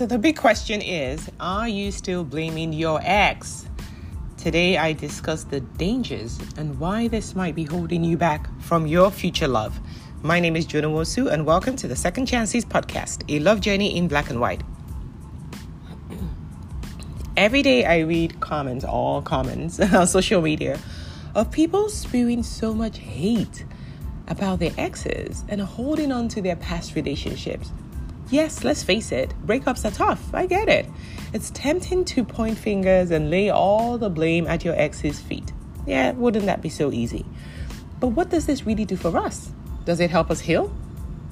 So, the big question is Are you still blaming your ex? Today, I discuss the dangers and why this might be holding you back from your future love. My name is Jonah Wosu, and welcome to the Second Chances podcast, a love journey in black and white. Every day, I read comments, all comments on social media, of people spewing so much hate about their exes and holding on to their past relationships. Yes, let's face it, breakups are tough. I get it. It's tempting to point fingers and lay all the blame at your ex's feet. Yeah, wouldn't that be so easy? But what does this really do for us? Does it help us heal?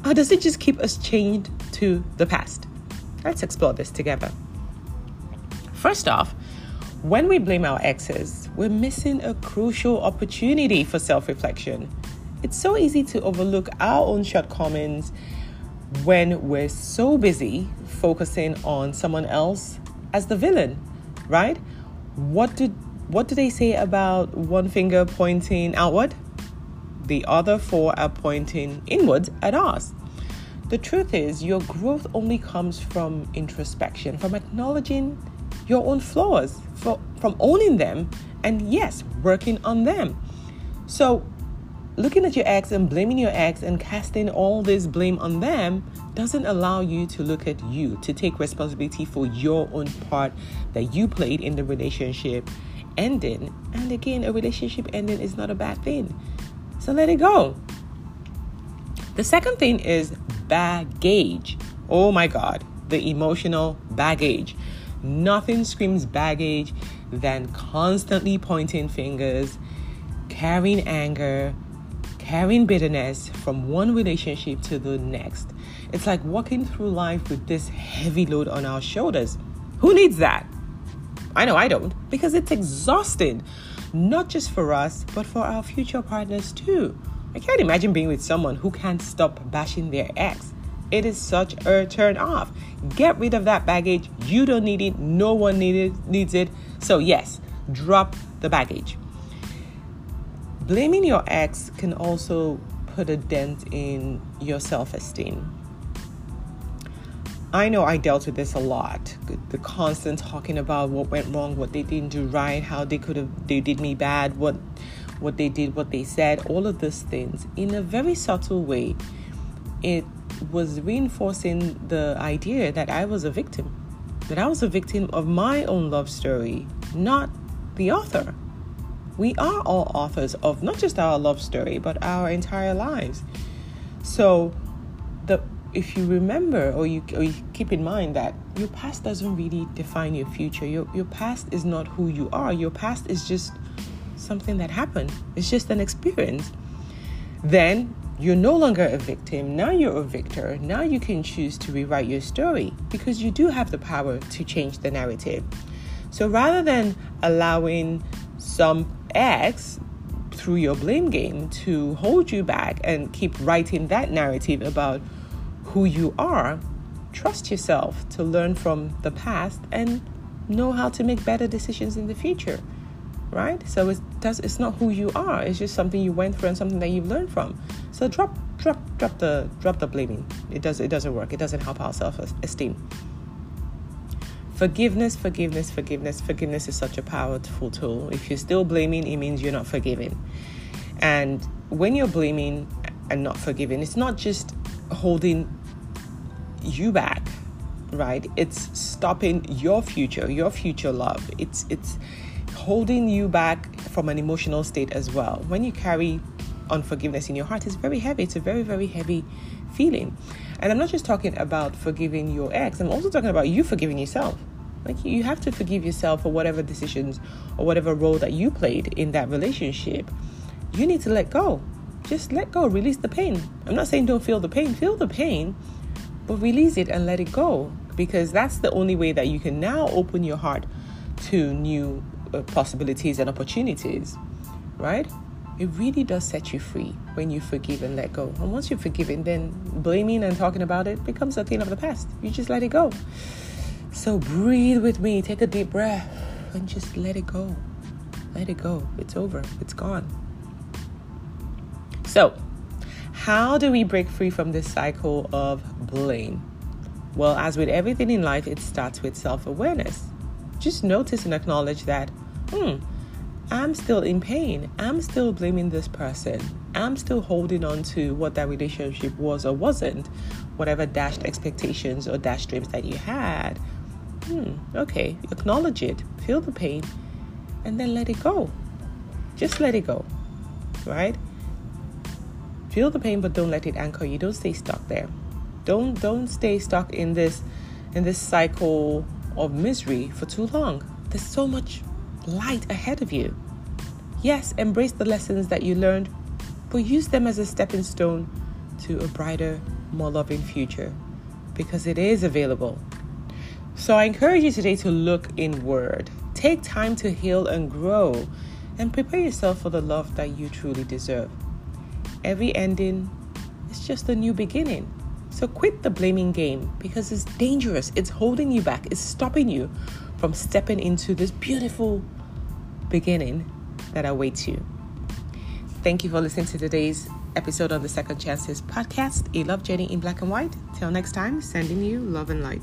Or does it just keep us chained to the past? Let's explore this together. First off, when we blame our exes, we're missing a crucial opportunity for self reflection. It's so easy to overlook our own shortcomings when we're so busy focusing on someone else as the villain, right? What did what do they say about one finger pointing outward? The other four are pointing inwards at us. The truth is, your growth only comes from introspection, from acknowledging your own flaws, for, from owning them, and yes, working on them. So, looking at your ex and blaming your ex and casting all this blame on them doesn't allow you to look at you, to take responsibility for your own part that you played in the relationship ending. And again, a relationship ending is not a bad thing. So let it go. The second thing is baggage. Oh my God, the emotional baggage. Nothing screams baggage than constantly pointing fingers, carrying anger, carrying bitterness from one relationship to the next. It's like walking through life with this heavy load on our shoulders. Who needs that? I know I don't, because it's exhausting, not just for us, but for our future partners too. I can't imagine being with someone who can't stop bashing their ex. It is such a turn off. Get rid of that baggage. You don't need it. No one need it, needs it. So, yes, drop the baggage. Blaming your ex can also put a dent in your self esteem. I know I dealt with this a lot. The constant talking about what went wrong, what they didn't do right, how they could have they did me bad, what what they did, what they said, all of those things in a very subtle way. It was reinforcing the idea that I was a victim. That I was a victim of my own love story, not the author. We are all authors of not just our love story, but our entire lives. So, the if you remember or you, or you keep in mind that your past doesn't really define your future. Your your past is not who you are. Your past is just something that happened. It's just an experience. Then you're no longer a victim. Now you're a victor. Now you can choose to rewrite your story because you do have the power to change the narrative. So rather than allowing some ex through your blame game to hold you back and keep writing that narrative about who you are, trust yourself to learn from the past and know how to make better decisions in the future. Right? So it does it's not who you are, it's just something you went through and something that you've learned from. So drop drop drop the drop the blaming. It does it doesn't work. It doesn't help our self-esteem. Forgiveness, forgiveness, forgiveness. Forgiveness is such a powerful tool. If you're still blaming, it means you're not forgiving. And when you're blaming and not forgiving, it's not just holding you back, right? It's stopping your future, your future love. It's it's holding you back from an emotional state as well. When you carry unforgiveness in your heart, it's very heavy. It's a very, very heavy feeling. And I'm not just talking about forgiving your ex, I'm also talking about you forgiving yourself. Like you have to forgive yourself for whatever decisions or whatever role that you played in that relationship. You need to let go. Just let go, release the pain. I'm not saying don't feel the pain, feel the pain, but release it and let it go because that's the only way that you can now open your heart to new uh, possibilities and opportunities, right? It really does set you free when you forgive and let go. And once you've forgiven, then blaming and talking about it becomes a thing of the past. You just let it go. So breathe with me, take a deep breath, and just let it go. Let it go. It's over, it's gone. So, how do we break free from this cycle of blame? Well, as with everything in life, it starts with self awareness. Just notice and acknowledge that, hmm, I'm still in pain. I'm still blaming this person. I'm still holding on to what that relationship was or wasn't, whatever dashed expectations or dashed dreams that you had. Hmm, okay, acknowledge it, feel the pain, and then let it go. Just let it go, right? Feel the pain, but don't let it anchor you. Don't stay stuck there. Don't don't stay stuck in this in this cycle of misery for too long. There's so much light ahead of you. Yes, embrace the lessons that you learned, but use them as a stepping stone to a brighter, more loving future because it is available. So I encourage you today to look inward. Take time to heal and grow and prepare yourself for the love that you truly deserve. Every ending is just a new beginning. So quit the blaming game because it's dangerous. It's holding you back. It's stopping you from stepping into this beautiful beginning that awaits you. Thank you for listening to today's episode of the Second Chances podcast, a love journey in black and white. Till next time, sending you love and light.